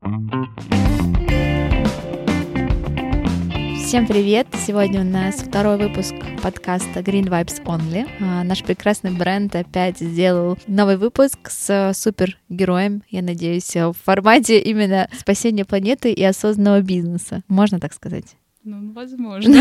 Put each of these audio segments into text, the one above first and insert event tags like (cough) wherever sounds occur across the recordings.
Всем привет! Сегодня у нас второй выпуск подкаста Green Vibes Only. А, наш прекрасный бренд опять сделал новый выпуск с супергероем, я надеюсь, в формате именно спасения планеты и осознанного бизнеса. Можно так сказать? Ну, возможно. (laughs)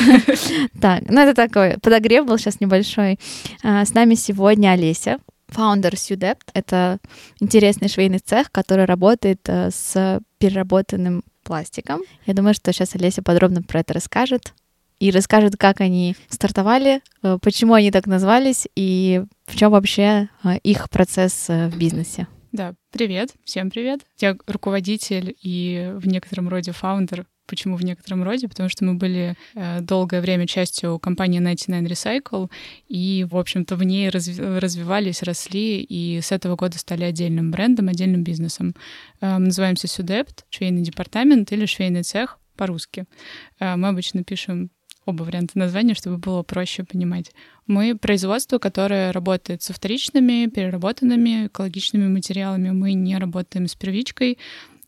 Так, ну это такой подогрев был сейчас небольшой. А, с нами сегодня Олеся, фаундер Сюдепт. Это интересный швейный цех, который работает э, с переработанным пластиком. Я думаю, что сейчас Олеся подробно про это расскажет и расскажет, как они стартовали, э, почему они так назвались и в чем вообще э, их процесс в бизнесе. Да, привет, всем привет. Я руководитель и в некотором роде фаундер Почему в некотором роде? Потому что мы были э, долгое время частью компании 99 Recycle, и, в общем-то, в ней разви- развивались, росли, и с этого года стали отдельным брендом, отдельным бизнесом. Э, мы называемся Сюдепт, швейный департамент или швейный цех по-русски. Э, мы обычно пишем оба варианта названия, чтобы было проще понимать. Мы производство, которое работает со вторичными, переработанными экологичными материалами. Мы не работаем с первичкой,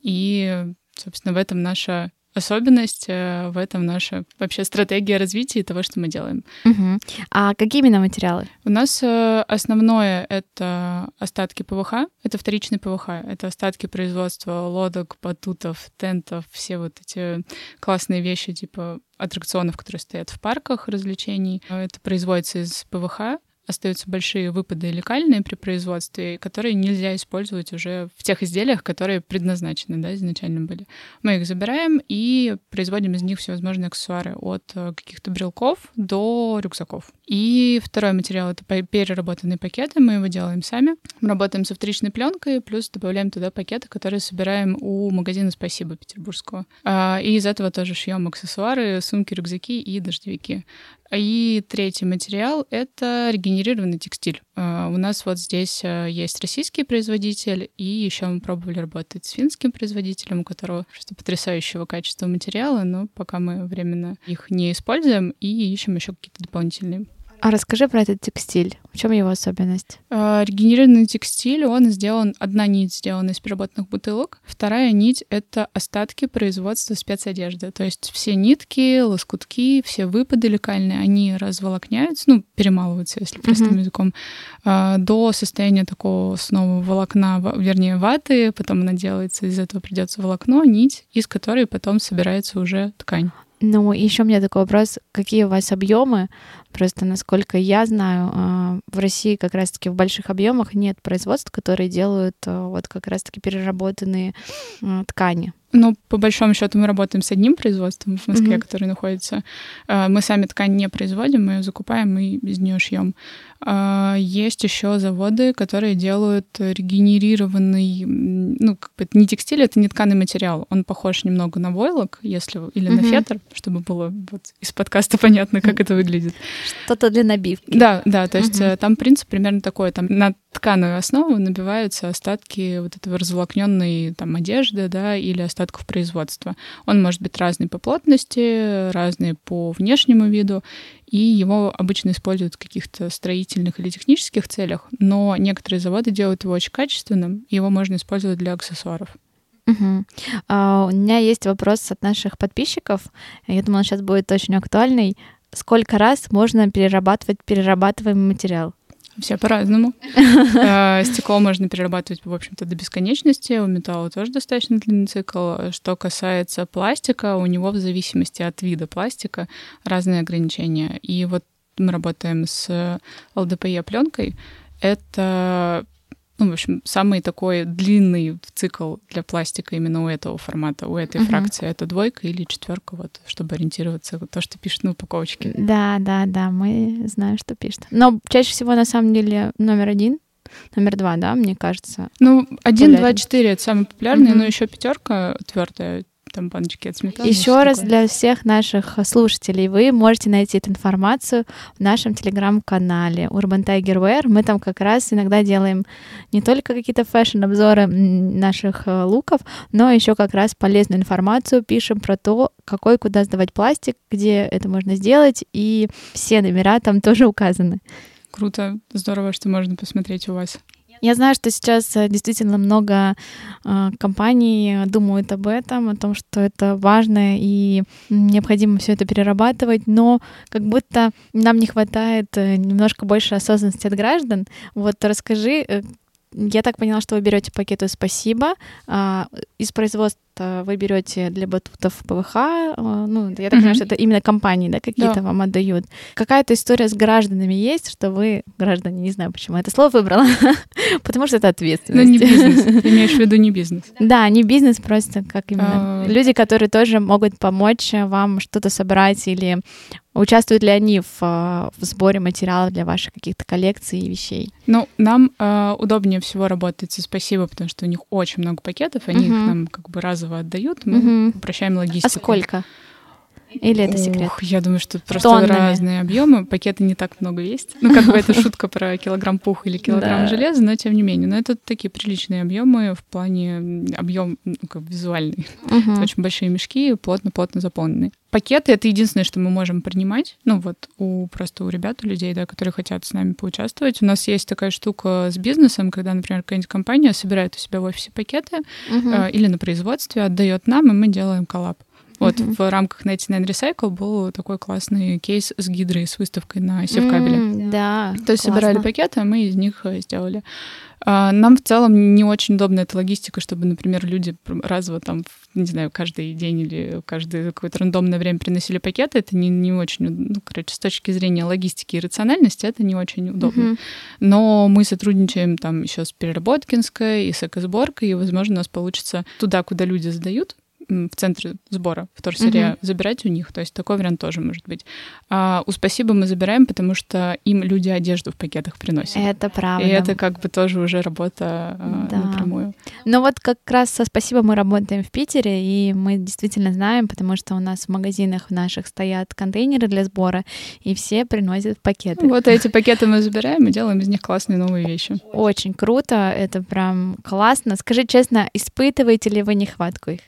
и, собственно, в этом наша особенность э, в этом наша вообще стратегия развития того, что мы делаем. Угу. А какие именно материалы? У нас э, основное — это остатки ПВХ, это вторичный ПВХ, это остатки производства лодок, батутов, тентов, все вот эти классные вещи типа аттракционов, которые стоят в парках развлечений. Это производится из ПВХ, остаются большие выпады лекальные при производстве, которые нельзя использовать уже в тех изделиях, которые предназначены, да, изначально были. Мы их забираем и производим из них всевозможные аксессуары от э, каких-то брелков до рюкзаков. И второй материал — это переработанные пакеты, мы его делаем сами. Мы работаем со вторичной пленкой, плюс добавляем туда пакеты, которые собираем у магазина «Спасибо» петербургского. А, и из этого тоже шьем аксессуары, сумки, рюкзаки и дождевики. И третий материал — это регенерированный текстиль. А, у нас вот здесь а, есть российский производитель, и еще мы пробовали работать с финским производителем, у которого просто потрясающего качества материала, но пока мы временно их не используем и ищем еще какие-то дополнительные. А расскажи про этот текстиль. В чем его особенность? Э, регенерированный текстиль, он сделан, одна нить сделана из переработанных бутылок, вторая нить — это остатки производства спецодежды. То есть все нитки, лоскутки, все выпады лекальные, они разволокняются, ну, перемалываются, если простым uh-huh. языком, э, до состояния такого снова волокна, вернее, ваты, потом она делается, из этого придется волокно, нить, из которой потом собирается уже ткань. Ну, еще у меня такой вопрос, какие у вас объемы? Просто, насколько я знаю, а, в России как раз-таки в больших объемах нет производств, которые делают а, вот как раз-таки переработанные а, ткани. Ну, по большому счету, мы работаем с одним производством в Москве, mm-hmm. который находится. Мы сами ткань не производим, мы ее закупаем и из нее шьем. Есть еще заводы, которые делают регенерированный, ну, как бы не текстиль, это не тканый материал. Он похож немного на войлок, если или mm-hmm. на фетр, чтобы было вот из подкаста понятно, как mm-hmm. это выглядит. Что-то для набивки. Да, да, то есть угу. там принцип примерно такой, там на тканую основу набиваются остатки вот этого разволокненной там одежды, да, или остатков производства. Он может быть разный по плотности, разный по внешнему виду, и его обычно используют в каких-то строительных или технических целях, но некоторые заводы делают его очень качественным, его можно использовать для аксессуаров. Угу. А, у меня есть вопрос от наших подписчиков. Я думаю, он сейчас будет очень актуальный сколько раз можно перерабатывать перерабатываемый материал? Все по-разному. (laughs) Э, стекло можно перерабатывать, в общем-то, до бесконечности. У металла тоже достаточно длинный цикл. Что касается пластика, у него в зависимости от вида пластика разные ограничения. И вот мы работаем с ЛДПЕ пленкой. Это ну, в общем, самый такой длинный цикл для пластика именно у этого формата, у этой uh-huh. фракции. Это двойка или четверка, вот, чтобы ориентироваться, то, что пишет на упаковочке. Да, да, да, мы знаем, что пишет. Но чаще всего, на самом деле, номер один номер два, да, мне кажется. Ну, один, два, четыре это самый популярный, mm-hmm. но еще пятерка твердая там баночки от сметаны. Еще раз такое. для всех наших слушателей, вы можете найти эту информацию в нашем телеграм-канале Urban Tiger Wear. Мы там как раз иногда делаем не только какие-то фэшн-обзоры наших э, луков, но еще как раз полезную информацию пишем про то, какой куда сдавать пластик, где это можно сделать, и все номера там тоже указаны. Круто, здорово, что можно посмотреть у вас. Я знаю, что сейчас э, действительно много э, компаний думают об этом, о том, что это важно и необходимо все это перерабатывать, но как будто нам не хватает э, немножко больше осознанности от граждан. Вот расскажи, я так поняла, что вы берете пакеты «Спасибо». А, из производства вы берете для батутов ПВХ. А, ну, я так понимаю, что это именно компании, да, какие-то да. вам отдают. Какая-то история с гражданами есть, что вы, граждане, не знаю, почему это слово выбрала, (laughs) потому что это ответственность. Ну, не бизнес. Ты (laughs) имеешь в виду не бизнес. Да, не бизнес, просто как именно. А. Люди, которые тоже могут помочь вам что-то собрать или Участвуют ли они в, а, в сборе материалов для ваших каких-то коллекций и вещей? Ну, нам э, удобнее всего работать со спасибо, потому что у них очень много пакетов, они uh-huh. их нам как бы разово отдают, мы uh-huh. упрощаем логистику. А сколько? Или это секрет? Ух, я думаю, что просто Тоннами. разные объемы. Пакеты не так много есть. Ну, как бы это шутка про килограмм пуха или килограмм железа, но тем не менее. Но это такие приличные объемы в плане объем ну, как визуальный. Это очень большие мешки, плотно-плотно заполненные. Пакеты — это единственное, что мы можем принимать. Ну вот у просто у ребят, у людей, да, которые хотят с нами поучаствовать. У нас есть такая штука с бизнесом, когда, например, какая-нибудь компания собирает у себя в офисе пакеты э, или на производстве, отдает нам, и мы делаем коллаб. Вот mm-hmm. в рамках 99 Recycle был такой классный кейс с гидрой, с выставкой на севкабеле. Mm, да. То есть собирали пакеты, а мы из них э, сделали. А, нам в целом не очень удобна эта логистика, чтобы, например, люди разово там, не знаю, каждый день или каждое какое-то рандомное время приносили пакеты. Это не, не очень, ну, короче, с точки зрения логистики и рациональности это не очень удобно. Mm-hmm. Но мы сотрудничаем там еще с Переработкинской и с экосборкой, и, возможно, у нас получится туда, куда люди сдают, в центре сбора в торсере угу. забирать у них. То есть такой вариант тоже может быть. А у Спасибо мы забираем, потому что им люди одежду в пакетах приносят. Это правда. И это как бы тоже уже работа а, да. напрямую. Но вот как раз со Спасибо мы работаем в Питере, и мы действительно знаем, потому что у нас в магазинах наших стоят контейнеры для сбора, и все приносят пакеты. Вот эти пакеты мы забираем и делаем из них классные новые вещи. Очень круто, это прям классно. Скажи честно, испытываете ли вы нехватку их?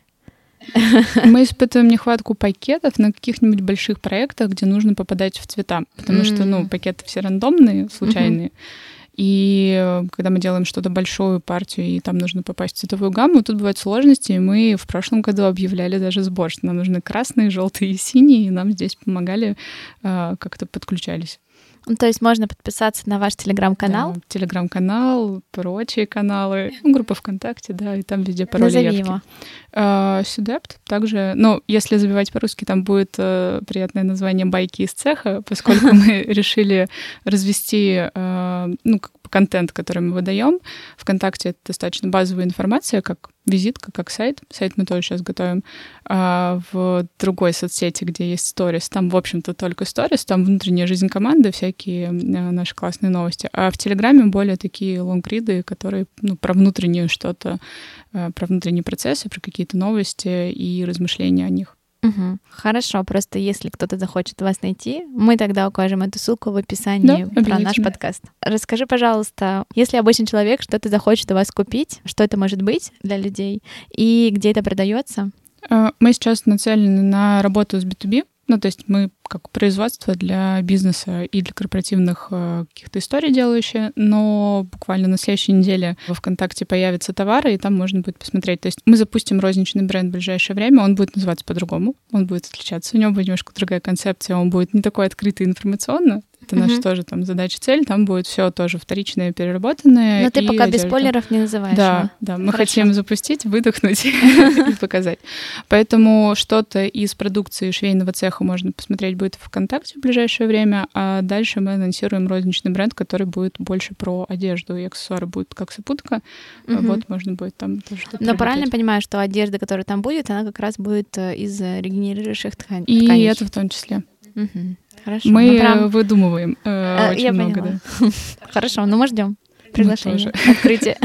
(laughs) Мы испытываем нехватку пакетов на каких-нибудь больших проектах, где нужно попадать в цвета, потому mm-hmm. что, ну, пакеты все рандомные, случайные. Mm-hmm. И когда мы делаем что-то большую партию, и там нужно попасть в цветовую гамму, тут бывают сложности. И мы в прошлом году объявляли даже сбор, что нам нужны красные, желтые и синие, и нам здесь помогали, а, как-то подключались. Ну, то есть можно подписаться на ваш телеграм-канал? Да, телеграм-канал, прочие каналы, ну, группа ВКонтакте, да, и там везде пароли Назови его. Uh, Сюдепт также, ну, если забивать по-русски, там будет uh, приятное название «Байки из цеха», поскольку (laughs) мы решили развести, uh, ну, контент, который мы выдаем. Вконтакте это достаточно базовая информация, как визитка, как сайт. Сайт мы тоже сейчас готовим. А в другой соцсети, где есть сторис, там, в общем-то, только сторис, там внутренняя жизнь команды, всякие наши классные новости. А в Телеграме более такие лонгриды, которые ну, про внутреннее что-то, а, про внутренние процессы, про какие-то новости и размышления о них. Угу. Хорошо, просто если кто-то захочет вас найти, мы тогда укажем эту ссылку в описании да, про наш подкаст. Расскажи, пожалуйста, если обычный человек что-то захочет у вас купить, что это может быть для людей и где это продается? Э, мы сейчас нацелены на работу с B2B, ну, то есть мы как производство для бизнеса и для корпоративных э, каких-то историй делающие, но буквально на следующей неделе во ВКонтакте появятся товары, и там можно будет посмотреть. То есть мы запустим розничный бренд в ближайшее время, он будет называться по-другому, он будет отличаться, у него будет немножко другая концепция, он будет не такой открытый информационно, это наша тоже там задача, цель. Там будет все тоже вторичное, переработанное. Но ты пока одежда. без спойлеров не называешь. Да, да. Мы Хорошо. хотим запустить, выдохнуть (laughs) и показать. Поэтому что-то из продукции швейного цеха можно посмотреть будет в ВКонтакте в ближайшее время, а дальше мы анонсируем розничный бренд, который будет больше про одежду и аксессуары будет как сопутка. Вот можно будет там тоже что-то. Но правильно понимаю, что одежда, которая там будет, она как раз будет э, из регенерирующих тканей. И это в том числе. Угу. Хорошо. Мы ну, прям... выдумываем э, очень Я много, поняла. да. (laughs) Хорошо, ну мы ждем приглашение, (laughs) открытие.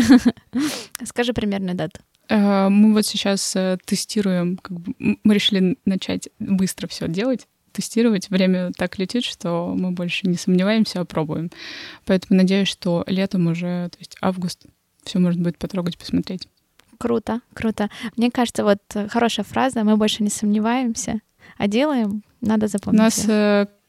(laughs) Скажи примерную дату. Э, мы вот сейчас э, тестируем, как бы, мы решили начать быстро все делать, тестировать. Время так летит, что мы больше не сомневаемся, а пробуем. Поэтому надеюсь, что летом уже, то есть август, все можно будет потрогать, посмотреть. Круто, круто. Мне кажется, вот хорошая фраза, мы больше не сомневаемся, а делаем, надо запомнить. Нас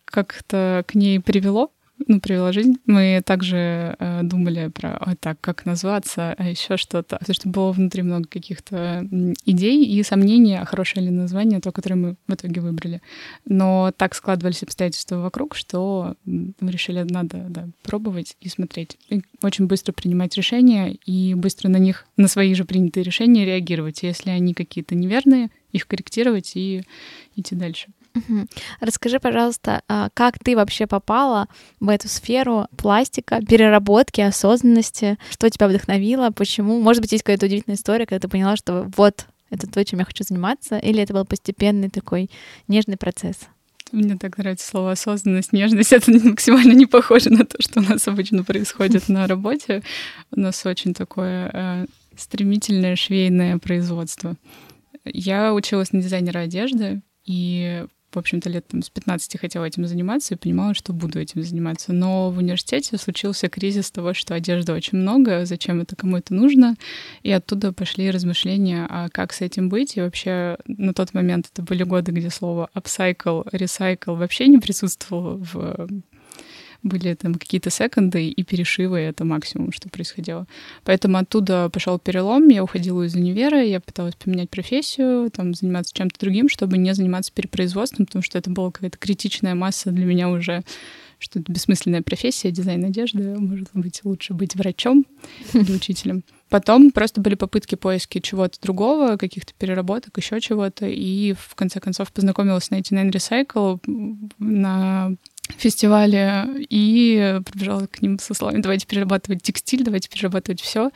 как-то к ней привело ну, привела жизнь. Мы также э, думали про, ой, так, как назваться, а еще что-то. Потому что было внутри много каких-то идей и сомнений, а хорошее ли название, то, которое мы в итоге выбрали. Но так складывались обстоятельства вокруг, что мы решили, надо да, пробовать и смотреть. И очень быстро принимать решения и быстро на них, на свои же принятые решения реагировать. Если они какие-то неверные, их корректировать и идти дальше. Расскажи, пожалуйста, а как ты вообще попала в эту сферу пластика, переработки, осознанности? Что тебя вдохновило? Почему? Может быть, есть какая-то удивительная история, когда ты поняла, что вот это то, чем я хочу заниматься, или это был постепенный такой нежный процесс? Мне так нравится слово осознанность, нежность. Это (laughs) максимально не похоже на то, что у нас обычно происходит на работе. У нас очень такое э, стремительное швейное производство. Я училась на дизайнера одежды, и в общем-то, лет там, с 15 хотела этим заниматься и понимала, что буду этим заниматься. Но в университете случился кризис того, что одежды очень много, зачем это кому это нужно. И оттуда пошли размышления, а как с этим быть. И вообще на тот момент это были годы, где слово upcycle, recycle вообще не присутствовало в были там какие-то секонды и перешивы, это максимум, что происходило. Поэтому оттуда пошел перелом, я уходила из универа, я пыталась поменять профессию, там, заниматься чем-то другим, чтобы не заниматься перепроизводством, потому что это была какая-то критичная масса для меня уже что это бессмысленная профессия, дизайн одежды, может быть, лучше быть врачом или (laughs) учителем. Потом просто были попытки поиски чего-то другого, каких-то переработок, еще чего-то, и в конце концов познакомилась с 99 Recycle на фестивале и прибежала к ним со словами «давайте перерабатывать текстиль, давайте перерабатывать все».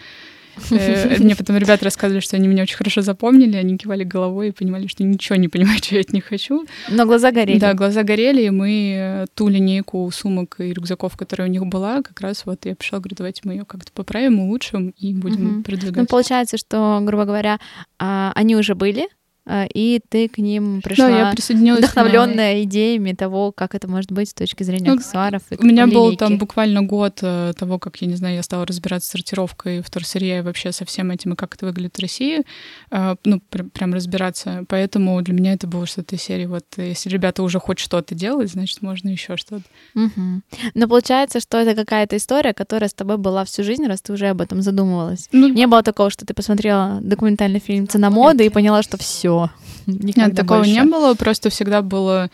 Э, (laughs) мне потом ребята рассказывали, что они меня очень хорошо запомнили, они кивали головой и понимали, что ничего не понимают, (laughs) что я от них хочу. Но глаза горели. Да, глаза горели, и мы ту линейку сумок и рюкзаков, которая у них была, как раз вот я пришла, говорю, давайте мы ее как-то поправим, улучшим и будем угу. продвигать. Ну, получается, что, грубо говоря, а, они уже были, и ты к ним пришла да, я присоединилась вдохновленная на... идеями того, как это может быть с точки зрения ну, аксессуаров. У меня линейки. был там буквально год э, того, как, я не знаю, я стала разбираться с сортировкой вторсырья и вообще со всем этим, и как это выглядит в России, э, ну, пр- прям разбираться. Поэтому для меня это было что-то из серии, вот, если ребята уже хоть что-то делают, значит, можно еще что-то. Угу. Но получается, что это какая-то история, которая с тобой была всю жизнь, раз ты уже об этом задумывалась. Ну, Не было такого, что ты посмотрела документальный фильм «Цена моды» и поняла, что все все. Нет, такого больше. не было, просто всегда было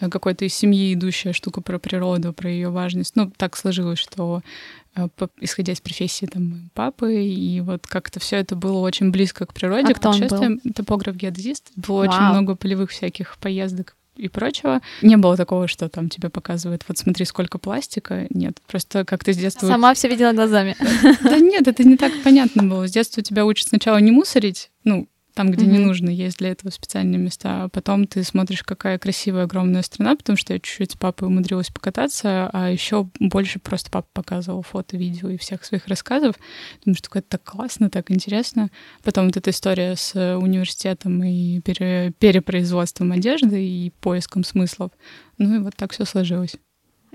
э, какой-то из семьи идущая штука про природу, про ее важность. Ну, так сложилось, что э, исходя из профессии там папы, и вот как-то все это было очень близко к природе, а к путешествиям. Топограф-геодезист. Было Вау. очень много полевых всяких поездок и прочего. Не было такого, что там тебе показывают, вот смотри, сколько пластика. Нет, просто как-то с детства... Сама все видела глазами. Да нет, это не так понятно было. С детства тебя учат сначала не мусорить, ну, там, где mm-hmm. не нужно, есть для этого специальные места. А потом ты смотришь, какая красивая огромная страна, потому что я чуть-чуть с папой умудрилась покататься, а еще больше просто папа показывал фото, видео и всех своих рассказов. Потому что это так классно, так интересно. Потом вот эта история с университетом и пере- перепроизводством одежды и поиском смыслов. Ну и вот так все сложилось.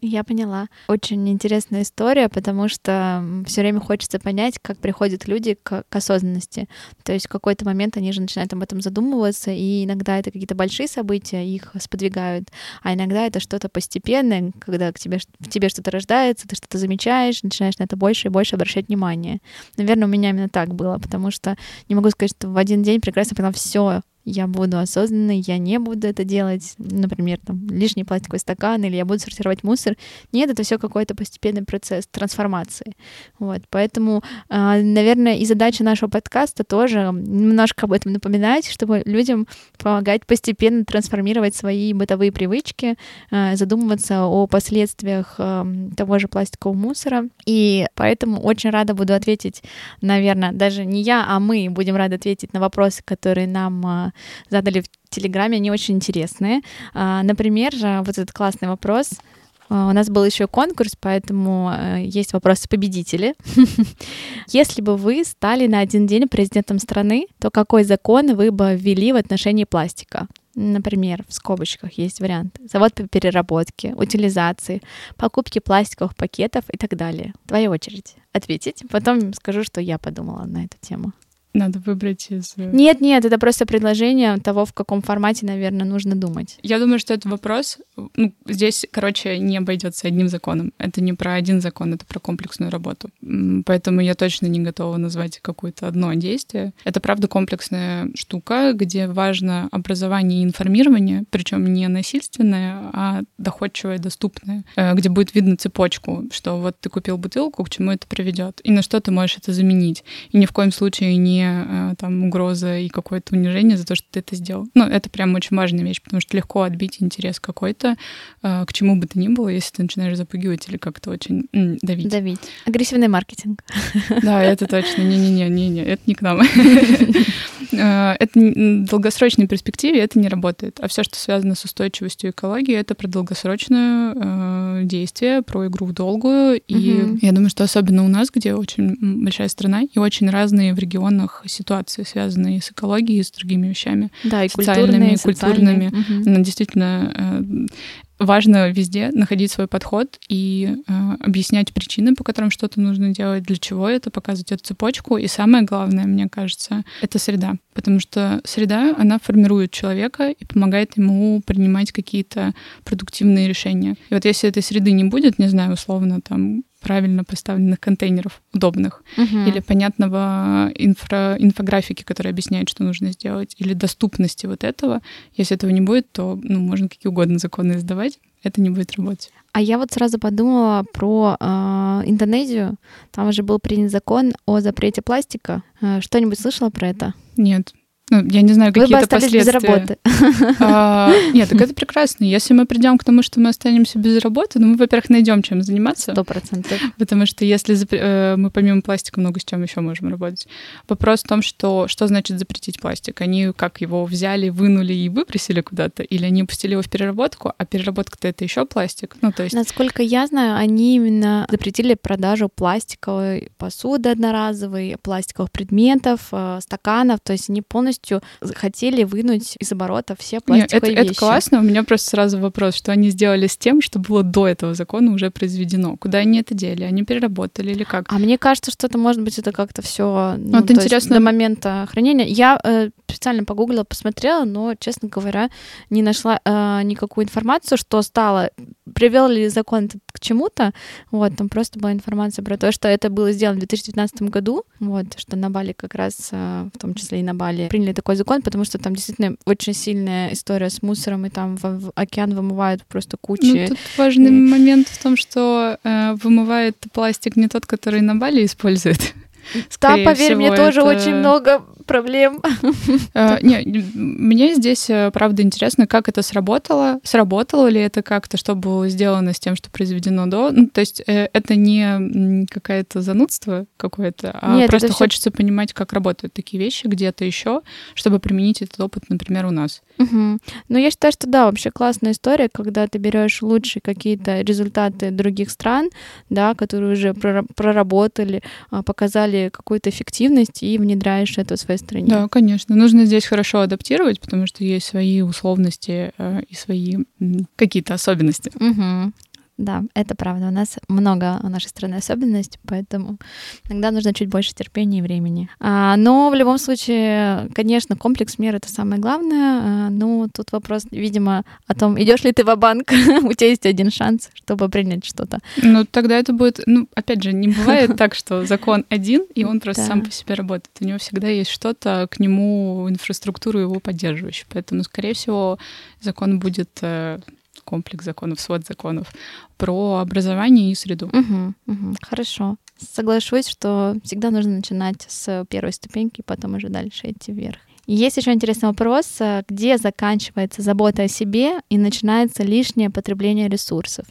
Я поняла. Очень интересная история, потому что все время хочется понять, как приходят люди к, к осознанности. То есть в какой-то момент они же начинают об этом задумываться, и иногда это какие-то большие события, их сподвигают, а иногда это что-то постепенное, когда к тебе, в тебе что-то рождается, ты что-то замечаешь, начинаешь на это больше и больше обращать внимание. Наверное, у меня именно так было, потому что не могу сказать, что в один день прекрасно поняла все, я буду осознанной, я не буду это делать, например, там, лишний пластиковый стакан, или я буду сортировать мусор. Нет, это все какой-то постепенный процесс трансформации. Вот, поэтому, а, наверное, и задача нашего подкаста тоже немножко об этом напоминать, чтобы людям помогать постепенно трансформировать свои бытовые привычки, а, задумываться о последствиях а, того же пластикового мусора. И поэтому очень рада буду ответить, наверное, даже не я, а мы будем рады ответить на вопросы, которые нам задали в Телеграме, они очень интересные. А, например, вот этот классный вопрос. А, у нас был еще конкурс, поэтому э, есть вопросы победители. (laughs) Если бы вы стали на один день президентом страны, то какой закон вы бы ввели в отношении пластика? Например, в скобочках есть вариант. Завод по переработке, утилизации, покупки пластиковых пакетов и так далее. Твоя очередь ответить. Потом скажу, что я подумала на эту тему. Надо выбрать из... э, Нет, нет, это просто предложение того, в каком формате, наверное, нужно думать. Я думаю, что это вопрос, ну, здесь, короче, не обойдется одним законом. Это не про один закон, это про комплексную работу. Поэтому я точно не готова назвать какое-то одно действие. Это, правда, комплексная штука, где важно образование и информирование, причем не насильственное, а доходчивое, доступное, э, где будет видно цепочку, что вот ты купил бутылку, к чему это приведет, и на что ты можешь это заменить. И ни в коем случае не э, там угроза и какое-то унижение за то, что ты это сделал. Ну, это прям очень важная вещь, потому что легко отбить интерес какой-то э, к чему бы то ни было, если ты начинаешь запугивать или как-то очень давить. Давить. Агрессивный маркетинг. (laughs) Да, это точно. Не-не-не, не-не, это не к нам. (laughs) Э, Это в долгосрочной перспективе это не работает. А все, что связано с устойчивостью экологии, это про долгосрочное действие, про игру в долгую. И я думаю, что особенно у нас, где очень большая страна, и очень разные в регионах ситуации, связанные с экологией с другими вещами. Да, и Социальными, культурные, культурными. Мгм. Но действительно э, важно везде находить свой подход и э, объяснять причины, по которым что-то нужно делать, для чего это, показывать эту цепочку. И самое главное, мне кажется, это среда. Потому что среда, она формирует человека и помогает ему принимать какие-то продуктивные решения. И вот если этой среды не будет, не знаю, условно, там правильно поставленных контейнеров удобных, Мгм. или понятного инфра, инфографики, которая объясняет, что нужно сделать, или доступности вот этого. Если этого не будет, то ну, можно какие угодно законы издавать, это не будет работать. А я вот сразу подумала про э, Индонезию. Там уже был принят закон о запрете пластика. Э, Что-нибудь слышала про это? Нет. Ну, я не знаю, бы какие-то остались без последствия. работы. А, нет, так это прекрасно. Если мы придем к тому, что мы останемся без работы, ну, мы, во-первых, найдем чем заниматься. Сто процентов. Потому что если запре- э, мы помимо пластика много с чем еще можем работать. Вопрос в том, что что значит запретить пластик? Они как его взяли, вынули и выбросили куда-то, или они пустили его в переработку, а переработка-то это еще пластик. Ну, то есть Насколько я знаю, они именно запретили продажу пластиковой посуды одноразовой, пластиковых предметов, э, стаканов. То есть они полностью хотели вынуть из оборота все Нет, пластиковые это, вещи. это классно. У меня просто сразу вопрос, что они сделали с тем, что было до этого закона уже произведено. Куда они это дели? Они переработали или как? А мне кажется, что это может быть это как-то все Вот то есть интересно. до момента хранения. Я э, специально погуглила, посмотрела, но, честно говоря, не нашла э, никакую информацию, что стало, привел ли закон к чему-то. Вот, там просто была информация про то, что это было сделано в 2019 году, вот, что на Бали как раз, э, в том числе и на Бали, приняли такой закон, потому что там действительно очень сильная история с мусором, и там в, в океан вымывают просто кучи. Ну, тут важный и- момент в том, что э, вымывает пластик не тот, который на Бали использует. Да, Скорее поверь, всего, мне тоже это- очень много проблем. Э, Не, мне здесь, э, правда, интересно, как это сработало. Сработало ли это как-то, что было сделано с тем, что произведено до? Ну, то есть э, это не какое-то занудство какое-то, а Нет, просто хочется понимать, как работают такие вещи где-то еще, чтобы применить этот опыт, например, у нас. Ну, я считаю, что да, вообще классная история, когда ты берешь лучшие какие-то результаты других стран, да, которые уже прора- проработали, а, показали какую-то эффективность и внедряешь это в своей стране. Да, конечно. Нужно здесь хорошо адаптировать, потому что есть свои условности э, и свои какие-то особенности. Мгм. Да, это правда. У нас много у нашей страны особенностей, поэтому иногда нужно чуть больше терпения и времени. А, но в любом случае, конечно, комплекс мер это самое главное. А, ну, тут вопрос, видимо, о том, идешь ли ты в банк (laughs) у тебя есть один шанс, чтобы принять что-то. Ну, тогда это будет... Ну, опять же, не бывает (laughs) так, что закон один, и он просто сам по себе работает. У него всегда есть что-то к нему, инфраструктуру его поддерживающую. Поэтому, скорее всего, закон будет э, комплекс законов, свод законов про образование и среду. Мгм, мгм. Хорошо. Соглашусь, что всегда нужно начинать с первой ступеньки, потом уже дальше идти вверх. Есть еще интересный вопрос, а, где заканчивается забота о себе и начинается лишнее потребление ресурсов.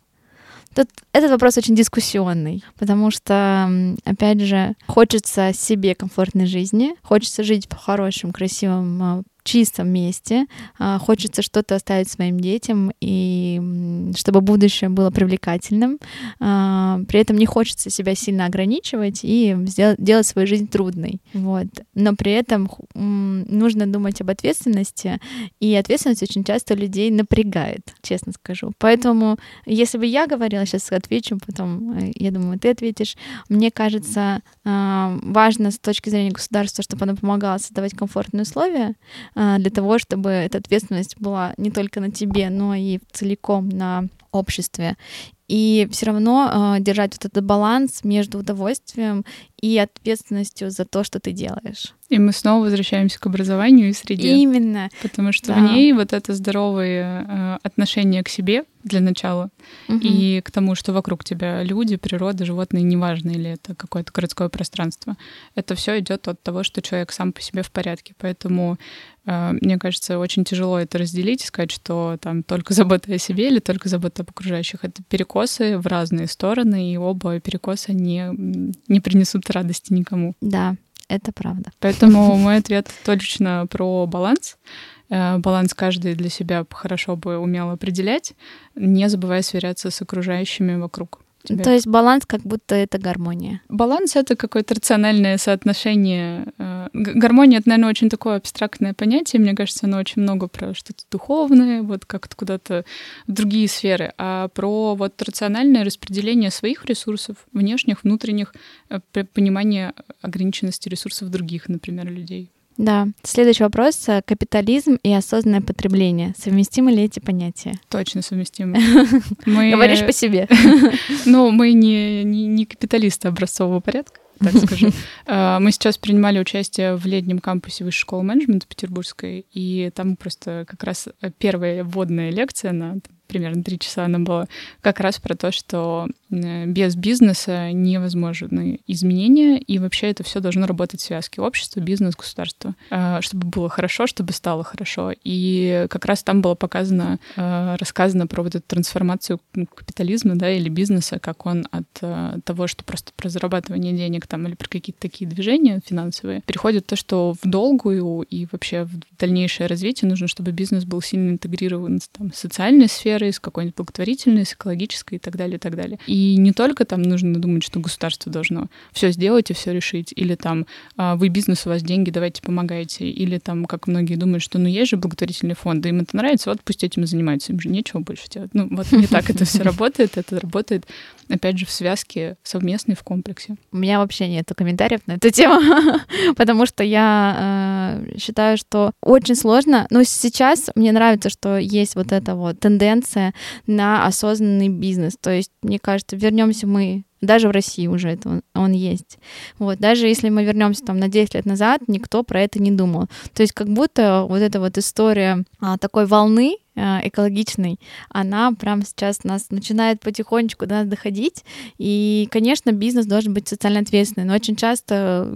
Тут этот вопрос очень дискуссионный, потому что, опять же, хочется себе комфортной жизни, хочется жить в хорошем, красивом, а, чистом месте, а, хочется что-то оставить своим детям, и чтобы будущее было привлекательным, а, при этом не хочется себя сильно ограничивать и сделать, делать свою жизнь трудной. Вот. Но при этом нужно думать об ответственности, и ответственность очень часто людей напрягает, честно скажу. Поэтому, если бы я говорила, сейчас отвечу, потом, э, я думаю, ты ответишь, мне кажется, а, важно с точки зрения государства, чтобы оно помогало создавать комфортные условия для того, чтобы эта ответственность была не только на тебе, но и целиком на обществе и все равно э, держать вот этот баланс между удовольствием и ответственностью за то, что ты делаешь. И мы снова возвращаемся к образованию и среде. Именно. Потому что да. в ней вот это здоровое э, отношение к себе для начала угу. и к тому, что вокруг тебя люди, природа, животные, неважно, или это какое-то городское пространство. Это все идет от того, что человек сам по себе в порядке. Поэтому э, мне кажется, очень тяжело это разделить и сказать, что там только забота о себе или только забота об окружающих. Это перекосы в разные стороны, и оба перекоса не, не принесут радости никому. Да, это правда. Поэтому (laughs) мой ответ точно про баланс. Э, баланс каждый для себя хорошо бы умел определять, не забывая сверяться с окружающими вокруг тебя. То есть баланс как будто это гармония. Баланс — это какое-то рациональное соотношение. Э, гармония — это, наверное, очень такое абстрактное понятие. Мне кажется, оно очень много про что-то духовное, вот как-то куда-то в другие сферы. А про вот рациональное распределение своих ресурсов, внешних, внутренних, э, понимание ограниченности ресурсов других, например, людей. Да. Следующий вопрос. Капитализм и осознанное потребление. Совместимы ли эти понятия? Точно совместимы. (laughs) Говоришь по себе. (laughs) Ну, мы не, не, не капиталисты образцового порядка так (laughs) скажу. А, мы сейчас принимали участие в летнем кампусе Высшей школы менеджмента Петербургской, и там просто как раз первая вводная лекция на примерно три часа она была, как раз про то, что э, без бизнеса невозможны изменения, и вообще это все должно работать в связке. Общество, бизнес, государство. Э, чтобы было хорошо, чтобы стало хорошо. И как раз там было показано, э, рассказано про вот эту трансформацию капитализма, да, или бизнеса, как он от того, что просто про зарабатывание денег там или про какие-то такие движения финансовые, переходит то, что в долгую и вообще в дальнейшее развитие нужно, чтобы бизнес был сильно интегрирован там, в социальной сфере, сферы, из какой-нибудь благотворительной, с экологической и так далее, и так далее. И не только там нужно думать, что государство должно все сделать и все решить, или там а, вы бизнес, у вас деньги, давайте помогайте, или там, как многие думают, что ну есть же благотворительные фонды, им это нравится, вот пусть этим и занимаются, им же нечего больше делать. Ну вот не так это все работает, это работает, опять же, в связке совместной, в комплексе. У меня вообще нет комментариев на эту тему, (laughs) потому что я э, считаю, что очень сложно, но сейчас мне нравится, что есть вот эта вот тенденция тенденция на осознанный бизнес. То есть, мне кажется, вернемся мы даже в России уже это он, он есть. Вот, даже если мы вернемся там на 10 лет назад, никто про это не думал. То есть как будто вот эта вот история а, такой волны а, экологичной, она прямо сейчас нас начинает потихонечку до нас доходить. И, конечно, бизнес должен быть социально ответственный, но очень часто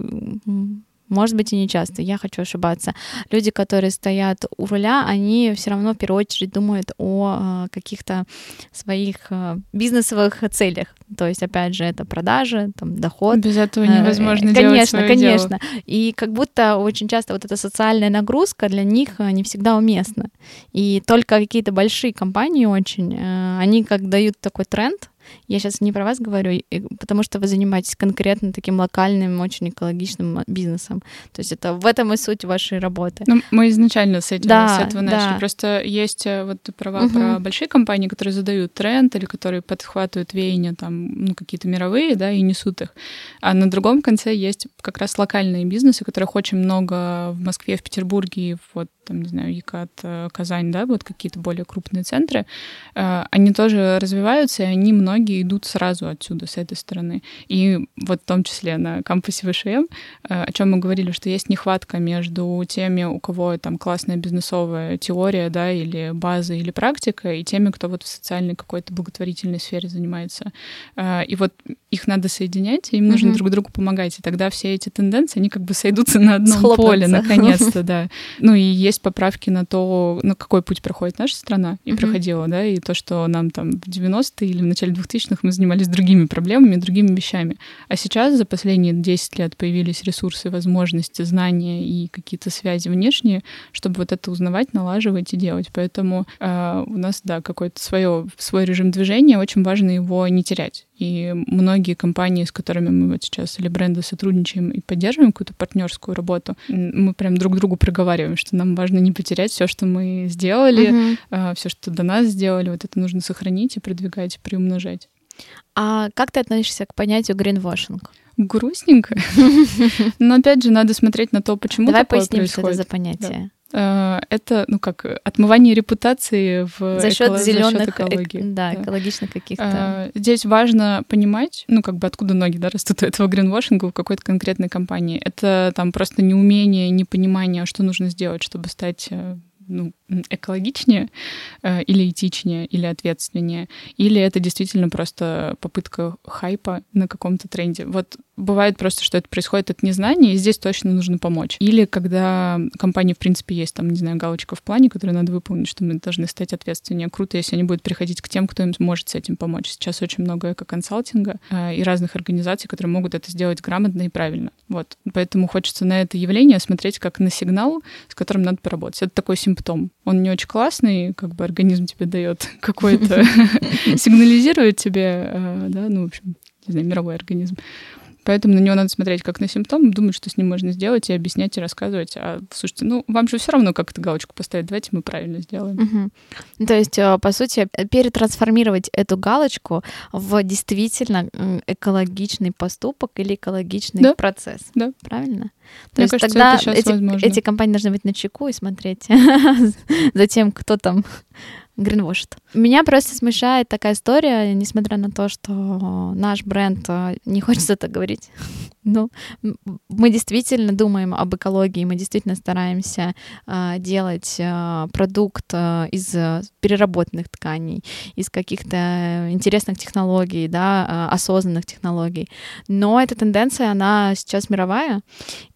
может быть и не часто, я хочу ошибаться. Люди, которые стоят у руля, они все равно в первую очередь думают о э, каких-то своих э, бизнесовых целях. То есть, опять же, это продажи, там, доход. Без этого невозможно э, делать Конечно, свое конечно. Дело. И как будто очень часто вот эта социальная нагрузка для них не всегда уместна. И только какие-то большие компании очень, они как дают такой тренд, я сейчас не про вас говорю, потому что вы занимаетесь конкретно таким локальным, очень экологичным бизнесом. То есть это в этом и суть вашей работы. Ну, мы изначально с этим да, с этого начали. Да. Просто есть э, вот права угу. про большие компании, которые задают тренд или которые подхватывают веяния там, ну, какие-то мировые, да, и несут их. А на другом конце есть как раз локальные бизнесы, которых очень много в Москве, в Петербурге вот там, не знаю, Екат, э, Казань, да, вот какие-то более крупные центры, э, они тоже развиваются, и они многие идут сразу отсюда, с этой стороны. И вот в том числе на кампусе ВШМ, э, о чем мы говорили, что есть нехватка между теми, у кого там классная бизнесовая теория, да, или база, или практика, и теми, кто вот в социальной какой-то благотворительной сфере занимается. И вот их надо соединять, и им нужно mm-hmm. друг другу помогать, и тогда все эти тенденции, они как бы сойдутся на одном Схлопнутся. поле, наконец-то, да. Ну и есть поправки на то, на какой путь проходит наша страна и mm-hmm. проходила, да, и то, что нам там в 90-е или в начале 2000 2000-х мы занимались другими проблемами, другими вещами. А сейчас за последние 10 лет появились ресурсы, возможности, знания и какие-то связи внешние, чтобы вот это узнавать, налаживать и делать. Поэтому э, у нас, да, какой-то свое, свой режим движения, очень важно его не терять. И многие компании, с которыми мы вот сейчас или бренды сотрудничаем и поддерживаем какую-то партнерскую работу, мы прям друг другу проговариваем, что нам важно не потерять все, что мы сделали, uh-huh. э, все, что до нас сделали, вот это нужно сохранить и продвигать, и приумножать. А как ты относишься к понятию гринвошинг? Грустненько. (laughs) Но опять же, надо смотреть на то, почему Давай такое поясним, происходит. что это за понятие. Да. Э, это, ну как, отмывание репутации в за счет эко... зеленых, экологии. Эк... Да, да, экологичных каких-то. Э, здесь важно понимать, ну как бы откуда ноги да, растут у этого гринвошинга в какой-то конкретной компании. Это там просто неумение, непонимание, что нужно сделать, чтобы стать э, ну, экологичнее э, или этичнее, или ответственнее, или это действительно просто попытка хайпа на каком-то тренде. Вот бывает просто, что это происходит от незнания, и здесь точно нужно помочь. Или когда компании, в принципе, есть там, не знаю, галочка в плане, которую надо выполнить, что мы должны стать ответственнее. Круто, если они будут приходить к тем, кто им может с этим помочь. Сейчас очень много эко-консалтинга э, и разных организаций, которые могут это сделать грамотно и правильно. Вот. Поэтому хочется на это явление смотреть как на сигнал, с которым надо поработать. Это такой симптом он не очень классный, как бы организм тебе дает (laughs) какой-то, (laughs) сигнализирует тебе, э, да, ну, в общем, не знаю, мировой организм. Поэтому на него надо смотреть как на симптом, думать, что с ним можно сделать, и объяснять, и рассказывать. А слушайте, ну, вам же все равно как эту галочку поставить, давайте мы правильно сделаем. Угу. То есть, э, по сути, перетрансформировать эту галочку в действительно экологичный поступок или экологичный да? процесс. Да. Правильно? То Мне есть кажется, тогда это эти, эти компании должны быть на чеку и смотреть (laughs) за тем, кто там гринвошит. Меня просто смущает такая история, несмотря на то, что наш бренд э, не хочется это говорить. Ну, мы действительно думаем об экологии, мы действительно стараемся э, делать э, продукт э, из переработанных тканей, из каких-то интересных технологий, да, э, осознанных технологий. Но эта тенденция, она сейчас мировая,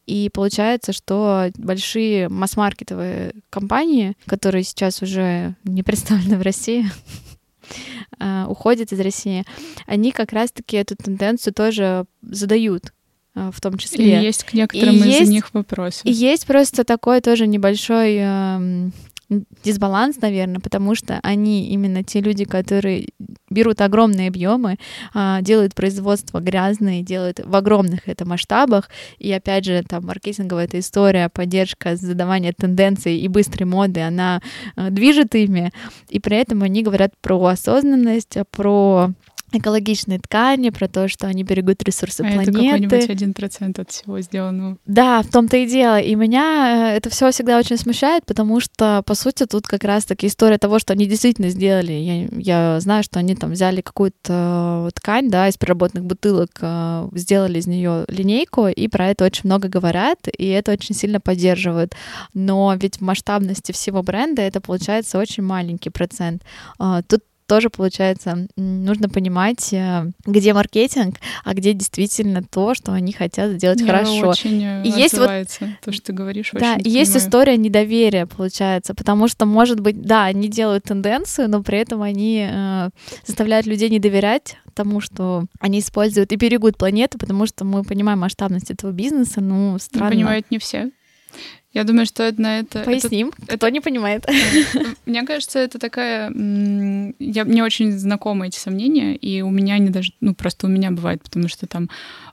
и получается, что большие масс-маркетовые компании, которые сейчас уже не представлены в России, (laughs) уходят из России, они как раз-таки эту тенденцию тоже задают в том числе. И есть к некоторым и из есть, них вопросы. И есть просто такой тоже небольшой эм, дисбаланс, наверное, потому что они именно те люди, которые берут огромные объемы, а, делают производство грязное, делают в огромных это масштабах, и опять же там маркетинговая эта история, поддержка, задавание тенденций и быстрой моды, она а, движет ими, и при этом они говорят про осознанность, про экологичные ткани, про то, что они берегут ресурсы а планеты. Это какой-нибудь один процент от всего сделанного. Да, в том-то и дело. И меня э, это все всегда очень смущает, потому что, по сути, тут как раз-таки история того, что они действительно сделали. Я, я знаю, что они там взяли какую-то ткань, да, из переработанных бутылок, э, сделали из нее линейку, и про это очень много говорят, и это очень сильно поддерживают. Но ведь в масштабности всего бренда это получается очень маленький процент. А, тут тоже, получается, нужно понимать, э, где маркетинг, а где действительно то, что они хотят сделать Я хорошо. Очень и есть вот то, что ты говоришь. Да, и есть история недоверия, получается, потому что, может быть, да, они делают тенденцию, но при этом они э, заставляют людей не доверять тому, что они используют и берегут планету, потому что мы понимаем масштабность этого бизнеса, ну, странно. понимают не все. Я думаю, что это на это... Поясним, это, кто это, не понимает. (laughs) Мне кажется, это такая... Я, мне очень знакомы эти сомнения, и у меня они даже... Ну, просто у меня бывает, потому что там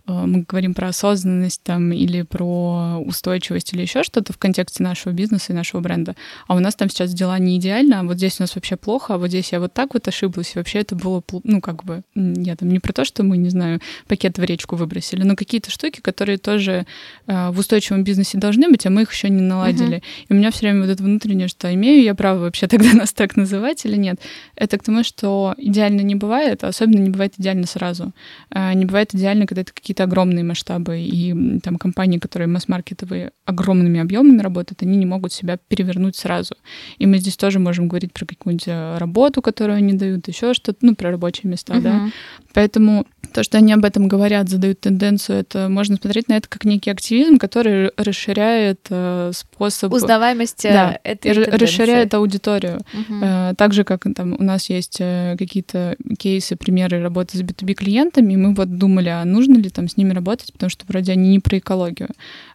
мы говорим про осознанность там или про устойчивость или еще что-то в контексте нашего бизнеса и нашего бренда. А у нас там сейчас дела не идеально, а вот здесь у нас вообще плохо, а вот здесь я вот так вот ошиблась, и вообще это было, ну, как бы... Я там не про то, что мы, не знаю, пакет в речку выбросили, но какие-то штуки, которые тоже э, в устойчивом бизнесе должны быть, а мы их еще не наладили. Uh-huh. И у меня все время вот это внутреннее, что имею я право вообще тогда нас так называть или нет. Это к тому, что идеально не бывает, а особенно не бывает идеально сразу. А, не бывает идеально, когда это какие-то какие-то огромные масштабы, и там компании, которые масс-маркетовые огромными объемами работают, они не могут себя перевернуть сразу. И мы здесь тоже можем говорить про какую-нибудь э, работу, которую они дают, еще что-то, ну, про рабочие места, uh-huh. да. Поэтому то, что они об этом говорят, задают тенденцию, это можно смотреть на это как некий активизм, который расширяет э, способ... Узнаваемости да, этой тенденции. расширяет аудиторию. Угу. Э, так же, как там у нас есть э, какие-то кейсы, примеры работы с B2B клиентами, мы вот думали, а нужно ли там с ними работать, потому что вроде они не про экологию.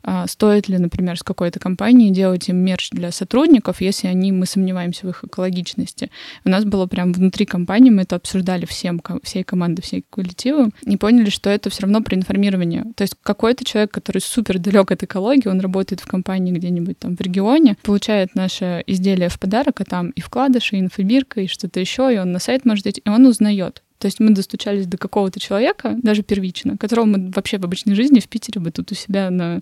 А стоит ли, например, с какой-то компанией делать им мерч для сотрудников, если они, мы сомневаемся в их экологичности. У нас было прям внутри компании, мы это обсуждали всем, всей командой, всей коллективы, и поняли, что это все равно про информирование. То есть какой-то человек, который супер далек от экологии, он работает в компании где-нибудь там в регионе, получает наше изделие в подарок, а там и вкладыши, и инфобирка, и что-то еще, и он на сайт может идти, и он узнает. То есть мы достучались до какого-то человека, даже первично, которого мы вообще в обычной жизни в Питере бы тут у себя на,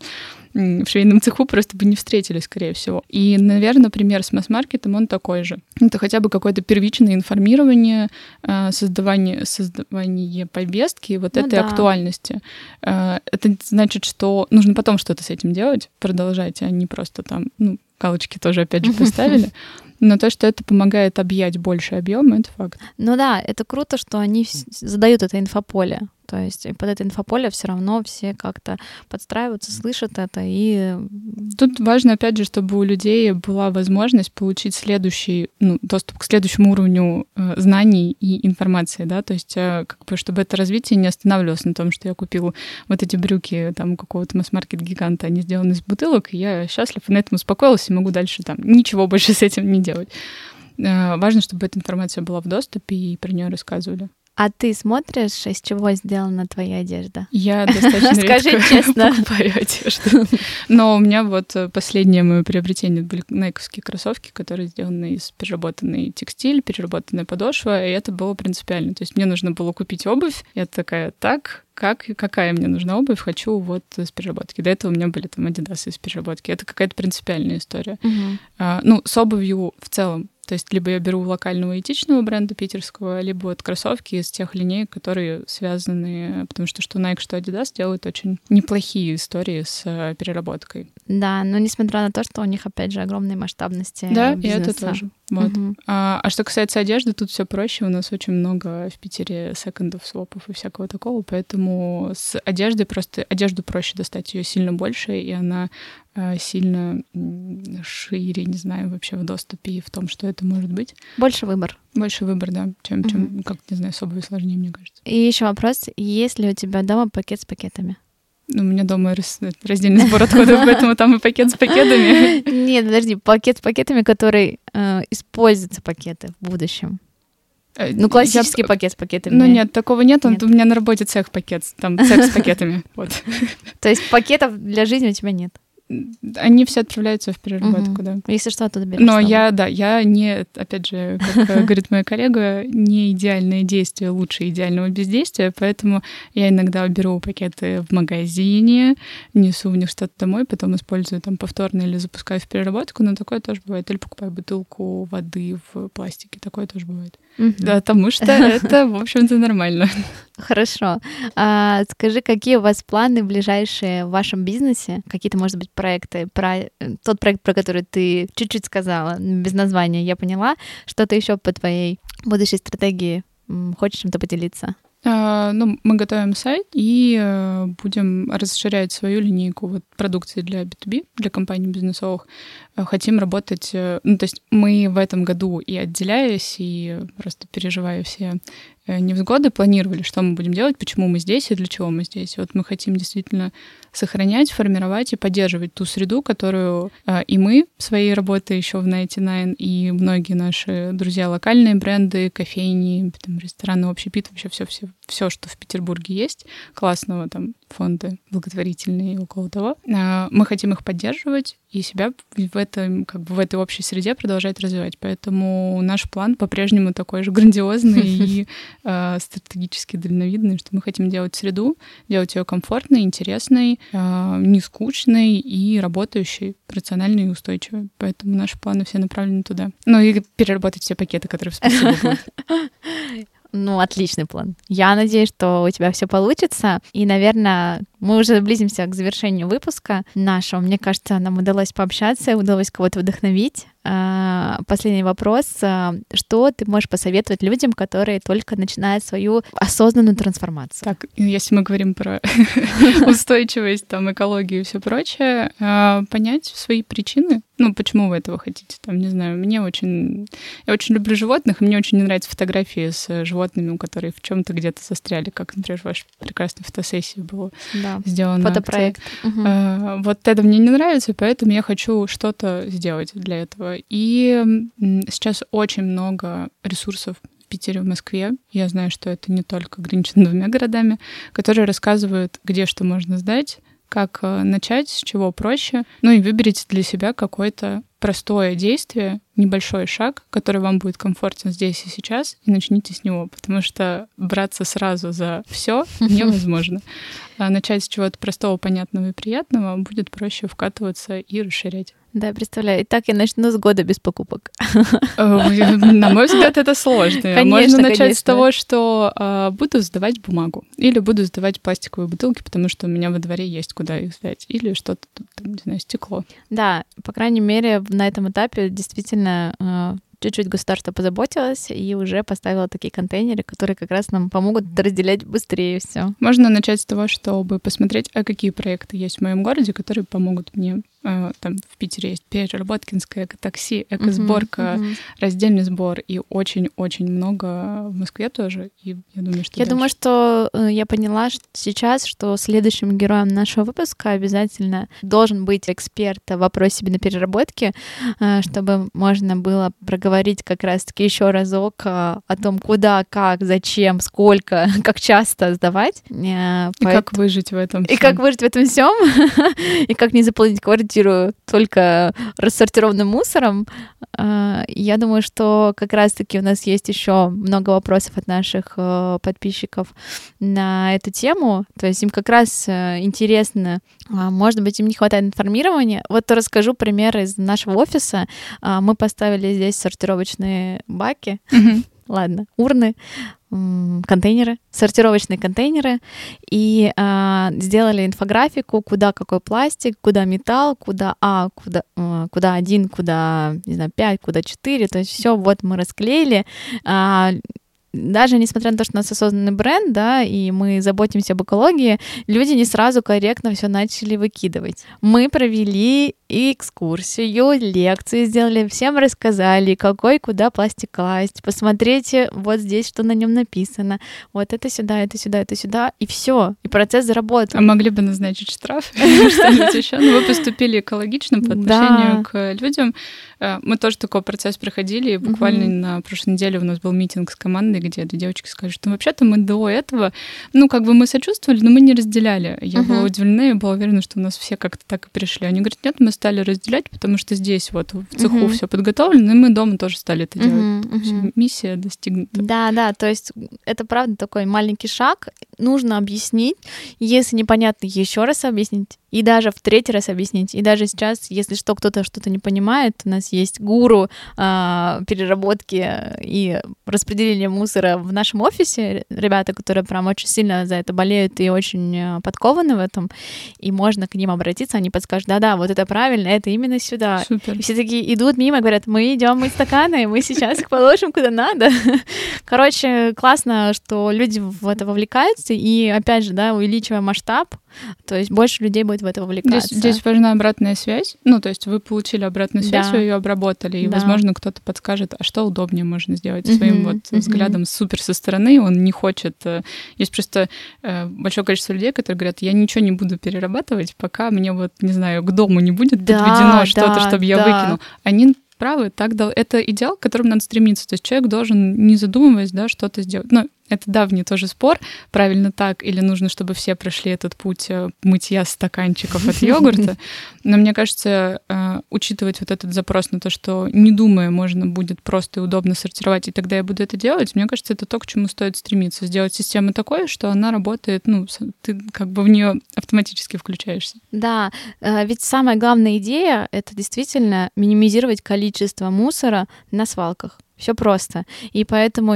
в швейном цеху просто бы не встретили, скорее всего. И, наверное, пример с масс-маркетом, он такой же. Это хотя бы какое-то первичное информирование, э, создавание, создавание повестки вот ну, этой да. актуальности. Э, это значит, что нужно потом что-то с этим делать, продолжать, а не просто там, ну, галочки тоже опять же (laughs) поставили. Но то, что это помогает объять больше объем, это факт. Ну да, это круто, что они задают это инфополе. То есть под это инфополе все равно все как-то подстраиваются, слышат это и... Тут важно, опять же, чтобы у людей была возможность получить следующий, ну, доступ к следующему уровню э, знаний и информации, да, то есть э, как бы, чтобы это развитие не останавливалось на том, что я купил вот эти брюки там какого-то масс-маркет гиганта, они сделаны из бутылок, и я счастлив и на этом успокоился, и могу дальше там ничего больше с этим не делать. Э, важно, чтобы эта информация была в доступе и про нее рассказывали. А ты смотришь, из чего сделана твоя одежда? Я (laughs) достаточно Скажи честно. (laughs) покупаю одежду. Но у меня вот э, последнее мое приобретение были найковские кроссовки, которые сделаны из переработанный текстиль, переработанная подошва, и это было принципиально. То есть мне нужно было купить обувь. Я такая, так, как, какая мне нужна обувь, хочу вот из переработки. До этого у меня были там Adidas из переработки. Это какая-то принципиальная история. Uh-huh. А, ну, с обувью в целом то есть либо я беру локального этичного бренда питерского, либо вот кроссовки из тех линеек, которые связаны, потому что что Nike, что Adidas делают очень неплохие истории с э, переработкой. Да, но несмотря на то, что у них, опять же, огромные масштабности Да, бизнеса. и это тоже. Вот. Угу. А, а что касается одежды, тут все проще. У нас очень много в Питере секондов, свопов и всякого такого, поэтому с одеждой просто одежду проще достать, ее сильно больше, и она сильно шире, не знаю, вообще в доступе и в том, что это может быть. Больше выбор. Больше выбор, да, чем, угу. чем как, не знаю, особо сложнее, мне кажется. И еще вопрос, есть ли у тебя дома пакет с пакетами? Ну, у меня дома раздельный сбор отходов, поэтому там и пакет с пакетами. (laughs) Нет, подожди, пакет с пакетами, который э, используется пакеты в будущем. Э, ну, классический я... пакет с пакетами. Ну, нет, такого нет. нет. У меня на работе цех пакет, там цех с пакетами. (laughs) Вот. То есть пакетов для жизни у тебя нет? Они все отправляются в переработку, угу. да. Если что, оттуда берешь. Но я, да, я не, опять же, как э, говорит моя коллега, не идеальное действие лучше идеального бездействия, поэтому я иногда беру пакеты в магазине, несу в них что-то домой, потом использую там повторно или запускаю в переработку, но такое тоже бывает. Или покупаю бутылку воды в пластике, такое тоже бывает. Угу. Да, потому что это, в общем-то, нормально. Хорошо. А, скажи, какие у вас планы ближайшие в вашем бизнесе? Какие-то, может быть, проекты? Про э, тот проект, про который ты чуть-чуть сказала, без названия, я поняла. Что-то еще по твоей будущей стратегии хочешь чем-то поделиться? А, ну, мы готовим сайт и э, будем расширять свою линейку вот, продукции для B2B, для компаний бизнесовых. Э, хотим работать... Ну, то есть мы в этом году и отделяясь, и просто переживая все невзгоды, планировали, что мы будем делать, почему мы здесь и для чего мы здесь. Вот мы хотим действительно сохранять, формировать и поддерживать ту среду, которую э, и мы своей работой еще в 99, и многие наши друзья, локальные бренды, кофейни, там, рестораны, общий пит, вообще все, все, все, что в Петербурге есть, классного, там, фонды благотворительные и около того. Э, мы хотим их поддерживать и себя в, этом, как бы в этой общей среде продолжать развивать. Поэтому наш план по-прежнему такой же грандиозный (laughs) и э, стратегически дальновидный, что мы хотим делать среду, делать ее комфортной, интересной, э, не скучной и работающей, рациональной и устойчивой. Поэтому наши планы все направлены туда. Ну и переработать все пакеты, которые в спасибо будут. (laughs) Ну, отличный план. Я надеюсь, что у тебя все получится. И, наверное, мы уже близимся к завершению выпуска нашего. Мне кажется, нам удалось пообщаться, удалось кого-то вдохновить. А, последний вопрос. А, что ты можешь посоветовать людям, которые только начинают свою осознанную трансформацию? Так, если мы говорим про (laughs) устойчивость, там, экологию и все прочее, а, понять свои причины, ну, почему вы этого хотите, там, не знаю, мне очень... Я очень люблю животных, и мне очень не нравятся фотографии с животными, у которых в чем то где-то застряли, как, например, ваша прекрасная фотосессия была да. сделана. Фотопроект. Угу. Вот это мне не нравится, поэтому я хочу что-то сделать для этого. И сейчас очень много ресурсов в Питере, в Москве. Я знаю, что это не только ограничено двумя городами, которые рассказывают, где что можно сдать, как э, начать, с чего проще. Ну и выберите для себя какое-то простое действие, небольшой шаг, который вам будет комфортен здесь и сейчас, и начните с него, потому что браться сразу за все (laughs) невозможно. А начать с чего-то простого, понятного и приятного будет проще вкатываться и расширять. Да, представляю. И так я начну с года без покупок. На мой взгляд, это сложно. Конечно, Можно начать конечно. с того, что э, буду сдавать бумагу. Или буду сдавать пластиковые бутылки, потому что у меня во дворе есть куда их сдать. Или что-то, там, не знаю, стекло. Да, по крайней мере, на этом этапе действительно э, чуть-чуть государство позаботилось и уже поставило такие контейнеры, которые как раз нам помогут разделять быстрее все. Можно начать с того, чтобы посмотреть, а какие проекты есть в моем городе, которые помогут мне Э, там в Питере есть Переработкинское эко-такси, эко-сборка, uh-huh, uh-huh. раздельный сбор и очень-очень много в Москве тоже. И я думаю, что Я дальше. думаю, что э, я поняла что сейчас, что следующим героем нашего выпуска обязательно должен быть эксперт в вопросе переработки, э, чтобы можно было проговорить как раз-таки еще разок о том, куда, как, зачем, сколько, (laughs) как часто сдавать. И Поэтому... как выжить в этом И как выжить в этом всем, и как не заполнить квартиру квартиру только рассортированным мусором. А, я думаю, что как раз-таки у нас есть еще много вопросов от наших э, подписчиков на эту тему. То есть им как раз э, интересно, а, может быть, им не хватает информирования. Вот расскажу пример из нашего офиса. А, мы поставили здесь сортировочные баки. Mm-hmm ладно, урны, контейнеры, сортировочные контейнеры, и э, сделали инфографику, куда какой пластик, куда металл, куда А, куда, э, куда один, куда, не знаю, пять, куда четыре, то есть все вот мы расклеили. Э, даже несмотря на то, что у нас осознанный бренд, да, и мы заботимся об экологии, люди не сразу корректно все начали выкидывать. Мы провели экскурсию, лекции сделали, всем рассказали, какой куда пластик класть. Посмотрите, вот здесь что на нем написано. Вот это сюда, это сюда, это сюда, и все. И процесс заработал. А могли бы назначить штраф (laughs) что-нибудь еще? Ну, вы поступили экологично по отношению к людям. Э, мы тоже такой процесс проходили, и буквально на прошлой неделе у нас был митинг с командой, где две девочки сказали, что вообще-то мы до этого, ну, как бы мы сочувствовали, но мы не разделяли. Я была удивлена, я была уверена, что у нас все как-то так и пришли. Они говорят, нет, мы стали разделять, потому что здесь вот в цеху uh-huh. все подготовлено, и мы дома тоже стали это делать. Uh-huh. Миссия достигнута. Да, да, то есть это правда такой маленький шаг. Нужно объяснить. Если непонятно, еще раз объяснить. И даже в третий раз объяснить. И даже сейчас, если что, кто-то что-то не понимает, у нас есть гуру э, переработки и распределения мусора в нашем офисе. Ребята, которые прям очень сильно за это болеют и очень э, подкованы в этом. И можно к ним обратиться, они подскажут, да-да, вот это правильно, это именно сюда. Супер. И все такие идут мимо, говорят, мы идем мыть стаканы, мы сейчас их положим куда надо. (laughs) Короче, классно, что люди в это вовлекаются, и опять же, да, увеличивая масштаб, то есть больше людей будет в это вовлекаться. Здесь, здесь важна обратная связь. Ну, то есть вы получили обратную связь, да. вы ее обработали, и, да. возможно, кто-то подскажет, а что удобнее можно сделать uh-huh, своим вот uh-huh. взглядом супер со стороны. Он не хочет. Э, есть просто э, большое количество людей, которые говорят, я ничего не буду перерабатывать, пока мне вот, не знаю, к дому не будет да, подведено что-то, да, чтобы я да. выкинул. Они правы, так это идеал, к которому надо стремиться. То есть человек должен, не задумываясь, да, что-то сделать. Ну, это давний тоже спор, правильно так, или нужно, чтобы все прошли этот путь э, мытья стаканчиков от (laughs) йогурта. Но мне кажется, э, учитывать вот этот запрос на то, что не думая, можно будет просто и удобно сортировать, и тогда я буду это делать, мне кажется, это то, к чему стоит стремиться. Сделать систему такой, что она работает, ну, ты как бы в нее автоматически включаешься. Да, э, ведь самая главная идея — это действительно минимизировать количество мусора на свалках. Все просто. И поэтому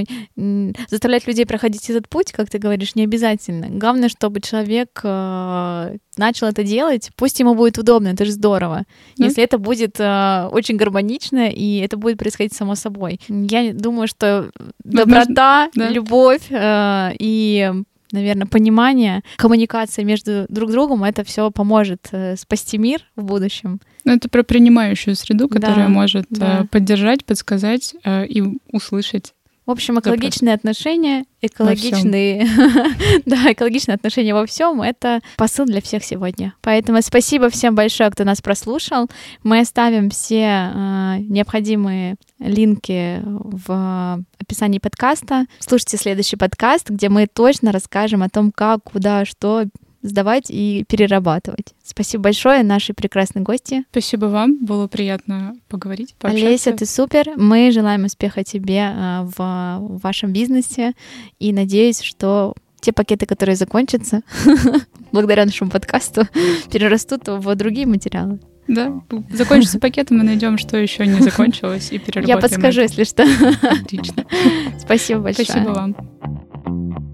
заставлять людей проходить этот путь, как ты говоришь, не обязательно. Главное, чтобы человек э, начал это делать, пусть ему будет удобно, это же здорово. Mm. Если это будет э, очень гармонично, и это будет происходить само собой. Я думаю, что доброта, да. любовь э, и наверное, понимание, коммуникация между друг другом, это все поможет э, спасти мир в будущем. Ну, это про принимающую среду, которая да, может да. Э, поддержать, подсказать э, и услышать в общем, экологичные отношения, экологичные, (laughs) да, экологичные отношения во всем это посыл для всех сегодня. Поэтому спасибо всем большое, кто нас прослушал. Мы оставим все э, необходимые линки в описании подкаста. Слушайте следующий подкаст, где мы точно расскажем о том, как, куда, что сдавать и перерабатывать. Спасибо большое нашей прекрасной гости. Спасибо вам, было приятно поговорить, пообщаться. Олеся, ты супер. Мы желаем успеха тебе а, в вашем бизнесе и надеюсь, что те пакеты, которые закончатся (laughs) благодаря нашему подкасту, (laughs) перерастут в другие материалы. Да, закончится пакет, мы найдем, что еще не закончилось, и переработаем. Я подскажу, это. если что. Отлично. (laughs) Спасибо большое. Спасибо вам.